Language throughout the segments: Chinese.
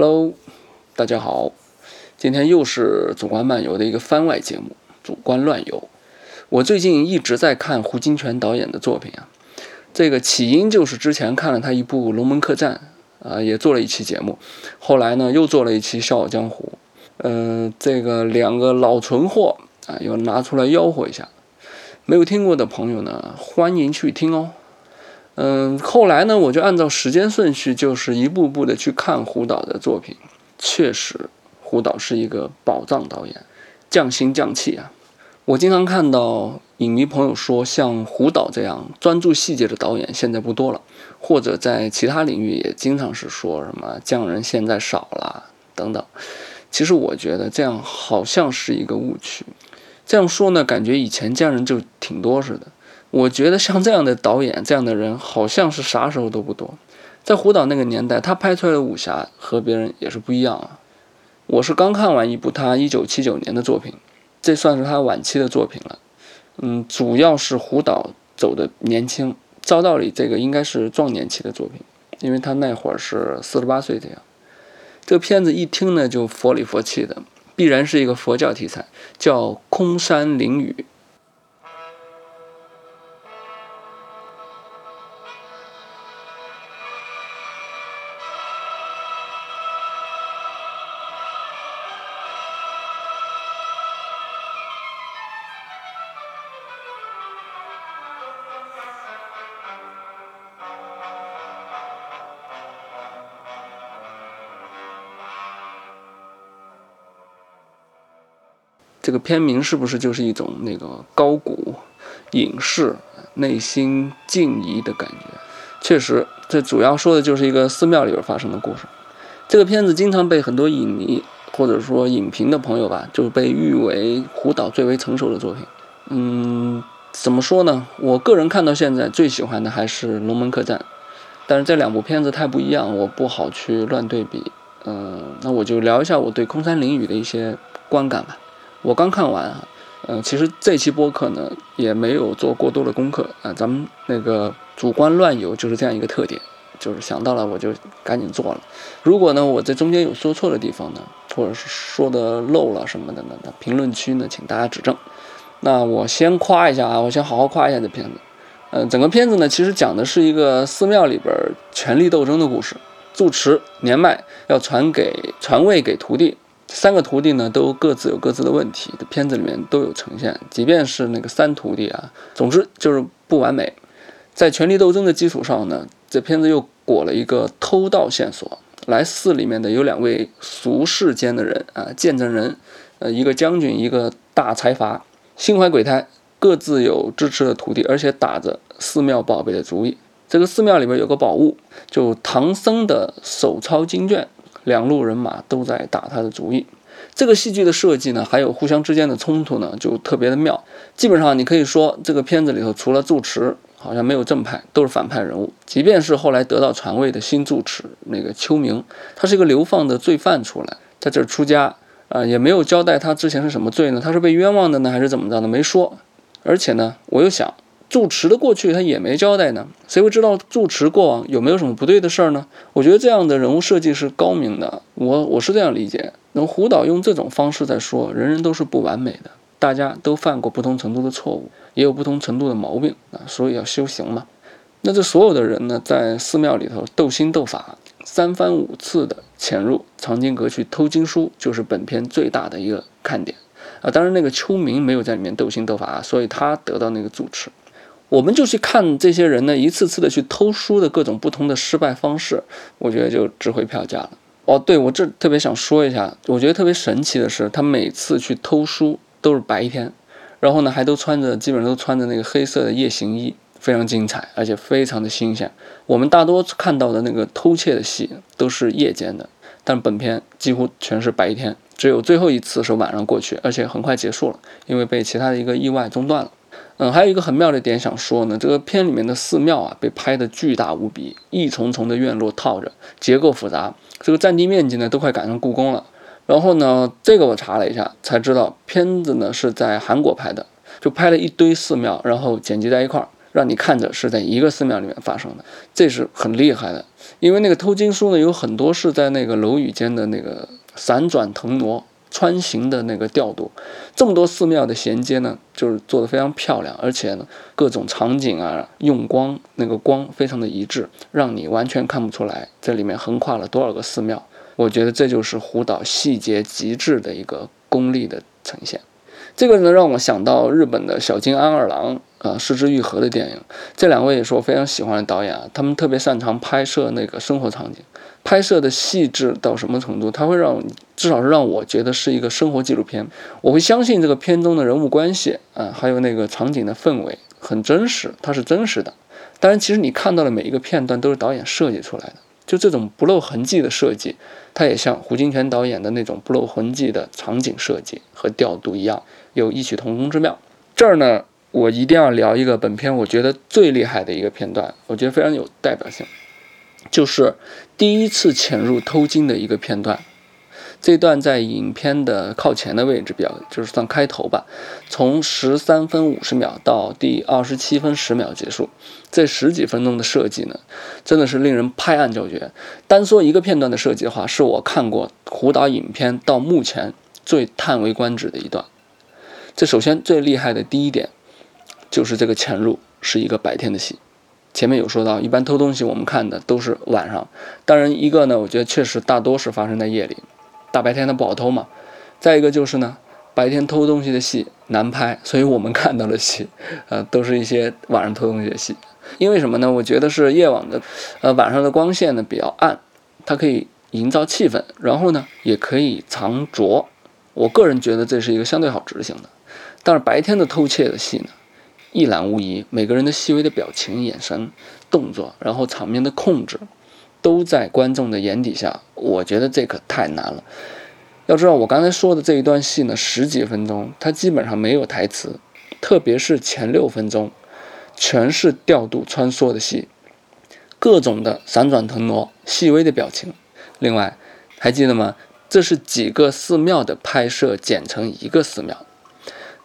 Hello，大家好，今天又是主观漫游的一个番外节目，主观乱游。我最近一直在看胡金铨导演的作品啊，这个起因就是之前看了他一部《龙门客栈》，啊，也做了一期节目，后来呢又做了一期《笑傲江湖》，嗯，这个两个老存货啊，又拿出来吆喝一下，没有听过的朋友呢，欢迎去听哦。嗯，后来呢，我就按照时间顺序，就是一步步的去看胡导的作品。确实，胡导是一个宝藏导演，匠心匠气啊。我经常看到影迷朋友说，像胡导这样专注细节的导演现在不多了，或者在其他领域也经常是说什么匠人现在少了等等。其实我觉得这样好像是一个误区。这样说呢，感觉以前匠人就挺多似的。我觉得像这样的导演，这样的人好像是啥时候都不多。在胡导那个年代，他拍出来的武侠和别人也是不一样啊。我是刚看完一部他一九七九年的作品，这算是他晚期的作品了。嗯，主要是胡导走的年轻，照道理这个应该是壮年期的作品，因为他那会儿是四十八岁这样。这个片子一听呢就佛里佛气的，必然是一个佛教题材，叫《空山灵雨》。这个片名是不是就是一种那个高古、隐士、内心静怡的感觉？确实，这主要说的就是一个寺庙里边发生的故事。这个片子经常被很多影迷或者说影评的朋友吧，就被誉为胡导最为成熟的作品。嗯，怎么说呢？我个人看到现在最喜欢的还是《龙门客栈》，但是这两部片子太不一样，我不好去乱对比。嗯，那我就聊一下我对《空山灵雨》的一些观感吧。我刚看完啊，嗯，其实这期播客呢也没有做过多的功课啊，咱们那个主观乱游就是这样一个特点，就是想到了我就赶紧做了。如果呢我在中间有说错的地方呢，或者是说的漏了什么的呢，那评论区呢请大家指正。那我先夸一下啊，我先好好夸一下这片子。嗯，整个片子呢其实讲的是一个寺庙里边权力斗争的故事，住持年迈要传给传位给徒弟。三个徒弟呢，都各自有各自的问题，的片子里面都有呈现。即便是那个三徒弟啊，总之就是不完美。在权力斗争的基础上呢，这片子又裹了一个偷盗线索。来寺里面的有两位俗世间的人啊，见证人，呃，一个将军，一个大财阀，心怀鬼胎，各自有支持的徒弟，而且打着寺庙宝贝的主意。这个寺庙里边有个宝物，就唐僧的手抄经卷。两路人马都在打他的主意，这个戏剧的设计呢，还有互相之间的冲突呢，就特别的妙。基本上你可以说，这个片子里头除了住持，好像没有正派，都是反派人物。即便是后来得到传位的新住持那个秋明，他是一个流放的罪犯出来，在这儿出家，啊，也没有交代他之前是什么罪呢？他是被冤枉的呢，还是怎么着呢？没说。而且呢，我又想。住持的过去他也没交代呢，谁会知道住持过往有没有什么不对的事儿呢？我觉得这样的人物设计是高明的，我我是这样理解。那胡导用这种方式在说，人人都是不完美的，大家都犯过不同程度的错误，也有不同程度的毛病啊，所以要修行嘛。那这所有的人呢，在寺庙里头斗心斗法，三番五次的潜入藏经阁去偷经书，就是本片最大的一个看点啊。当然，那个秋明没有在里面斗心斗法，所以他得到那个住持。我们就去看这些人呢，一次次的去偷书的各种不同的失败方式，我觉得就值回票价了。哦，对我这特别想说一下，我觉得特别神奇的是，他每次去偷书都是白天，然后呢还都穿着，基本上都穿着那个黑色的夜行衣，非常精彩，而且非常的新鲜。我们大多看到的那个偷窃的戏都是夜间的，但本片几乎全是白天，只有最后一次是晚上过去，而且很快结束了，因为被其他的一个意外中断了。嗯，还有一个很妙的点想说呢，这个片里面的寺庙啊，被拍的巨大无比，一重重的院落套着，结构复杂，这个占地面积呢都快赶上故宫了。然后呢，这个我查了一下才知道，片子呢是在韩国拍的，就拍了一堆寺庙，然后剪辑在一块儿。让你看着是在一个寺庙里面发生的，这是很厉害的。因为那个偷经书呢，有很多是在那个楼宇间的那个闪转腾挪、穿行的那个调度。这么多寺庙的衔接呢，就是做的非常漂亮，而且呢，各种场景啊，用光那个光非常的一致，让你完全看不出来这里面横跨了多少个寺庙。我觉得这就是胡导细节极致的一个功力的呈现。这个呢，让我想到日本的小津安二郎。啊，失之愈合的电影，这两位也是我非常喜欢的导演啊。他们特别擅长拍摄那个生活场景，拍摄的细致到什么程度？它会让至少是让我觉得是一个生活纪录片。我会相信这个片中的人物关系啊，还有那个场景的氛围很真实，它是真实的。当然，其实你看到的每一个片段都是导演设计出来的，就这种不露痕迹的设计，它也像胡金铨导演的那种不露痕迹的场景设计和调度一样，有异曲同工之妙。这儿呢。我一定要聊一个本片我觉得最厉害的一个片段，我觉得非常有代表性，就是第一次潜入偷金的一个片段。这段在影片的靠前的位置，比较就是算开头吧，从十三分五十秒到第二十七分十秒结束，这十几分钟的设计呢，真的是令人拍案叫绝。单说一个片段的设计的话，是我看过胡导影片到目前最叹为观止的一段。这首先最厉害的第一点。就是这个潜入是一个白天的戏，前面有说到，一般偷东西我们看的都是晚上，当然一个呢，我觉得确实大多是发生在夜里，大白天的不好偷嘛。再一个就是呢，白天偷东西的戏难拍，所以我们看到的戏，呃，都是一些晚上偷东西的戏。因为什么呢？我觉得是夜晚的，呃，晚上的光线呢比较暗，它可以营造气氛，然后呢也可以藏拙。我个人觉得这是一个相对好执行的。但是白天的偷窃的戏呢？一览无遗，每个人的细微的表情、眼神、动作，然后场面的控制，都在观众的眼底下。我觉得这可太难了。要知道，我刚才说的这一段戏呢，十几分钟，它基本上没有台词，特别是前六分钟，全是调度穿梭的戏，各种的闪转腾挪、细微的表情。另外，还记得吗？这是几个寺庙的拍摄剪成一个寺庙，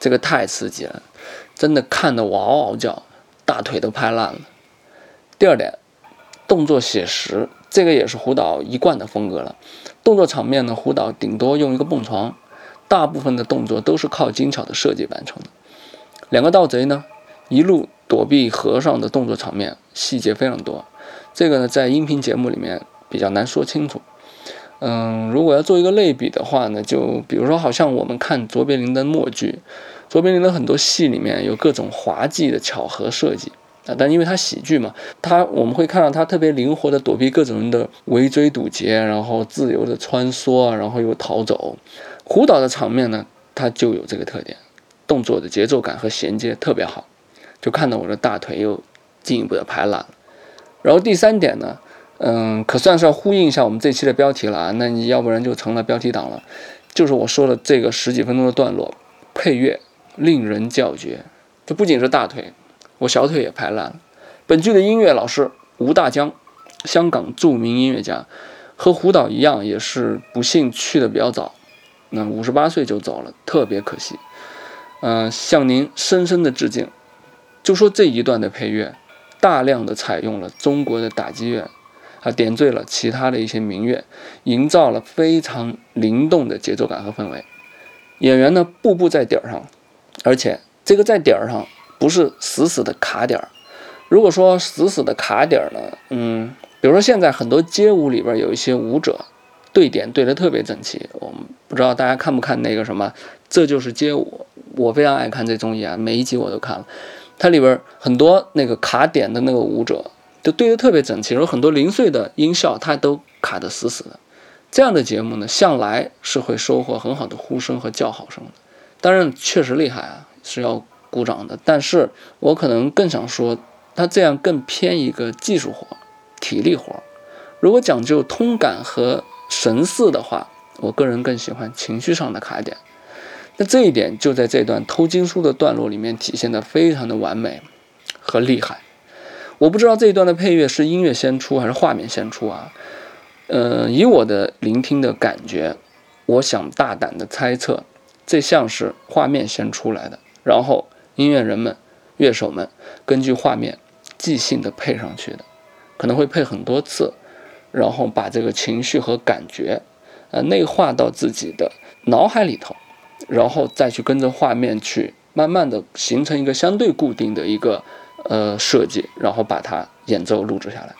这个太刺激了。真的看得我嗷嗷叫，大腿都拍烂了。第二点，动作写实，这个也是胡导一贯的风格了。动作场面呢，胡导顶多用一个蹦床，大部分的动作都是靠精巧的设计完成的。两个盗贼呢，一路躲避和尚的动作场面，细节非常多。这个呢，在音频节目里面比较难说清楚。嗯，如果要做一个类比的话呢，就比如说，好像我们看卓别林的默剧。卓别林的很多戏里面有各种滑稽的巧合设计啊，但因为他喜剧嘛，他我们会看到他特别灵活的躲避各种人的围追堵截，然后自由的穿梭，然后又逃走。胡导的场面呢，他就有这个特点，动作的节奏感和衔接特别好，就看到我的大腿又进一步的拍烂了。然后第三点呢，嗯，可算是要呼应一下我们这期的标题了啊，那你要不然就成了标题党了，就是我说的这个十几分钟的段落配乐。令人叫绝，这不仅是大腿，我小腿也拍烂了。本剧的音乐老师吴大江，香港著名音乐家，和胡导一样，也是不幸去的比较早，那五十八岁就走了，特别可惜。嗯，向您深深的致敬。就说这一段的配乐，大量的采用了中国的打击乐，啊，点缀了其他的一些民乐，营造了非常灵动的节奏感和氛围。演员呢，步步在点儿上。而且这个在点儿上不是死死的卡点儿。如果说死死的卡点儿呢，嗯，比如说现在很多街舞里边有一些舞者对点对得特别整齐。我们不知道大家看不看那个什么，这就是街舞。我非常爱看这综艺啊，每一集我都看了。它里边很多那个卡点的那个舞者就对得特别整齐，有很多零碎的音效它都卡得死死的。这样的节目呢，向来是会收获很好的呼声和叫好声的。当然，确实厉害啊，是要鼓掌的。但是我可能更想说，他这样更偏一个技术活、体力活。如果讲究通感和神似的话，我个人更喜欢情绪上的卡点。那这一点就在这段偷经书的段落里面体现的非常的完美和厉害。我不知道这一段的配乐是音乐先出还是画面先出啊？嗯，以我的聆听的感觉，我想大胆的猜测。这像是画面先出来的，然后音乐人们乐手们根据画面即兴的配上去的，可能会配很多次，然后把这个情绪和感觉，呃，内化到自己的脑海里头，然后再去跟着画面去慢慢的形成一个相对固定的一个呃设计，然后把它演奏录制下来。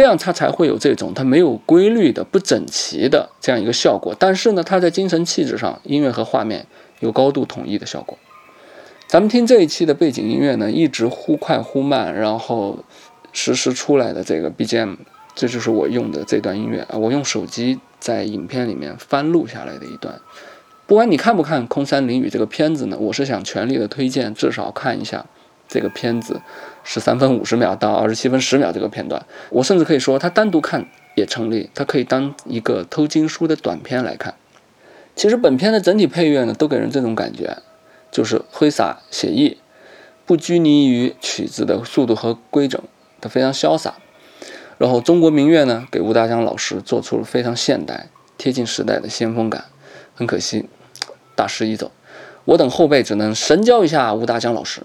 这样它才会有这种它没有规律的不整齐的这样一个效果，但是呢，它在精神气质上，音乐和画面有高度统一的效果。咱们听这一期的背景音乐呢，一直忽快忽慢，然后实时出来的这个 BGM，这就是我用的这段音乐啊，我用手机在影片里面翻录下来的一段。不管你看不看《空山灵雨》这个片子呢，我是想全力的推荐，至少看一下这个片子。十三分五十秒到二十七分十秒这个片段，我甚至可以说它单独看也成立，它可以当一个偷经书的短片来看。其实本片的整体配乐呢，都给人这种感觉，就是挥洒写意，不拘泥于曲子的速度和规整，它非常潇洒。然后中国民乐呢，给吴大江老师做出了非常现代、贴近时代的先锋感。很可惜，大师已走，我等后辈只能神交一下吴大江老师。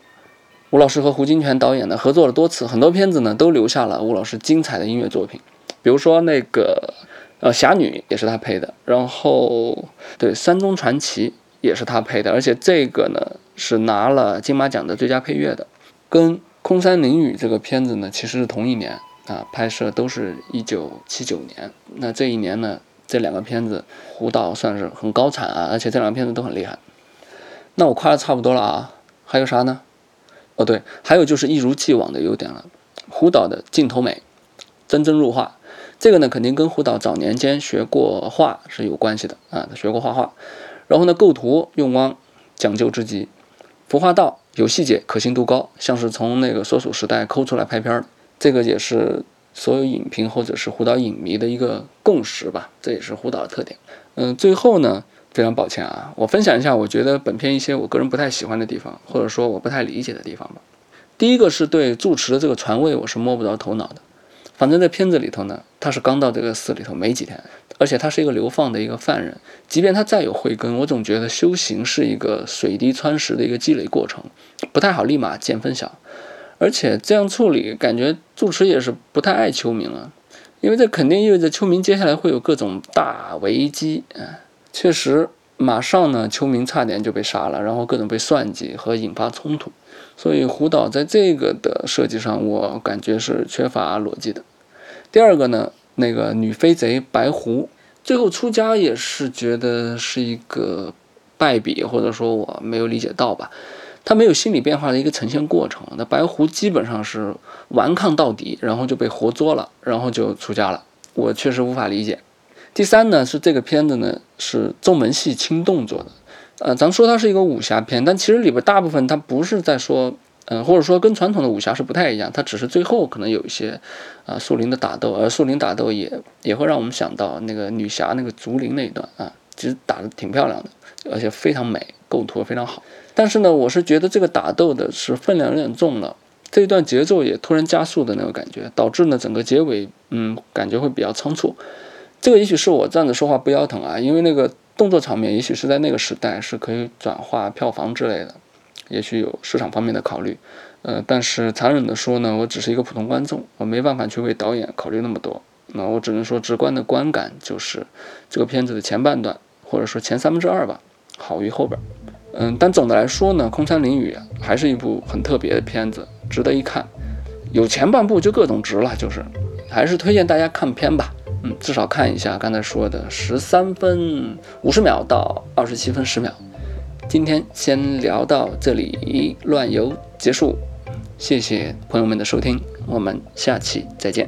吴老师和胡金铨导演呢合作了多次，很多片子呢都留下了吴老师精彩的音乐作品，比如说那个呃侠女也是他配的，然后对山中传奇也是他配的，而且这个呢是拿了金马奖的最佳配乐的，跟空山灵雨这个片子呢其实是同一年啊，拍摄都是一九七九年，那这一年呢这两个片子胡导算是很高产啊，而且这两个片子都很厉害，那我夸的差不多了啊，还有啥呢？哦对，还有就是一如既往的优点了，胡导的镜头美，真真入画，这个呢肯定跟胡导早年间学过画是有关系的啊，他学过画画，然后呢构图用光讲究之极，服化道有细节，可信度高，像是从那个所属时代抠出来拍片儿，这个也是所有影评或者是胡导影迷的一个共识吧，这也是胡导的特点。嗯，最后呢。非常抱歉啊，我分享一下我觉得本片一些我个人不太喜欢的地方，或者说我不太理解的地方吧。第一个是对住持的这个传位，我是摸不着头脑的。反正在片子里头呢，他是刚到这个寺里头没几天，而且他是一个流放的一个犯人，即便他再有慧根，我总觉得修行是一个水滴穿石的一个积累过程，不太好立马见分晓。而且这样处理，感觉住持也是不太爱秋明啊，因为这肯定意味着秋明接下来会有各种大危机啊。确实，马上呢，秋明差点就被杀了，然后各种被算计和引发冲突，所以胡导在这个的设计上，我感觉是缺乏逻辑的。第二个呢，那个女飞贼白狐最后出家也是觉得是一个败笔，或者说我没有理解到吧，他没有心理变化的一个呈现过程。那白狐基本上是顽抗到底，然后就被活捉了，然后就出家了，我确实无法理解。第三呢，是这个片子呢是重门戏轻动作的，呃，咱们说它是一个武侠片，但其实里边大部分它不是在说，嗯，或者说跟传统的武侠是不太一样，它只是最后可能有一些啊树林的打斗，而树林打斗也也会让我们想到那个女侠那个竹林那一段啊，其实打的挺漂亮的，而且非常美，构图非常好。但是呢，我是觉得这个打斗的是分量有点重了，这一段节奏也突然加速的那个感觉，导致呢整个结尾，嗯，感觉会比较仓促。这个也许是我站着说话不腰疼啊，因为那个动作场面也许是在那个时代是可以转化票房之类的，也许有市场方面的考虑，呃，但是残忍的说呢，我只是一个普通观众，我没办法去为导演考虑那么多，那我只能说直观的观感就是这个片子的前半段或者说前三分之二吧，好于后边，嗯，但总的来说呢，空山灵雨还是一部很特别的片子，值得一看，有前半部就各种值了，就是还是推荐大家看片吧。嗯，至少看一下刚才说的十三分五十秒到二十七分十秒。今天先聊到这里，乱游结束。谢谢朋友们的收听，我们下期再见。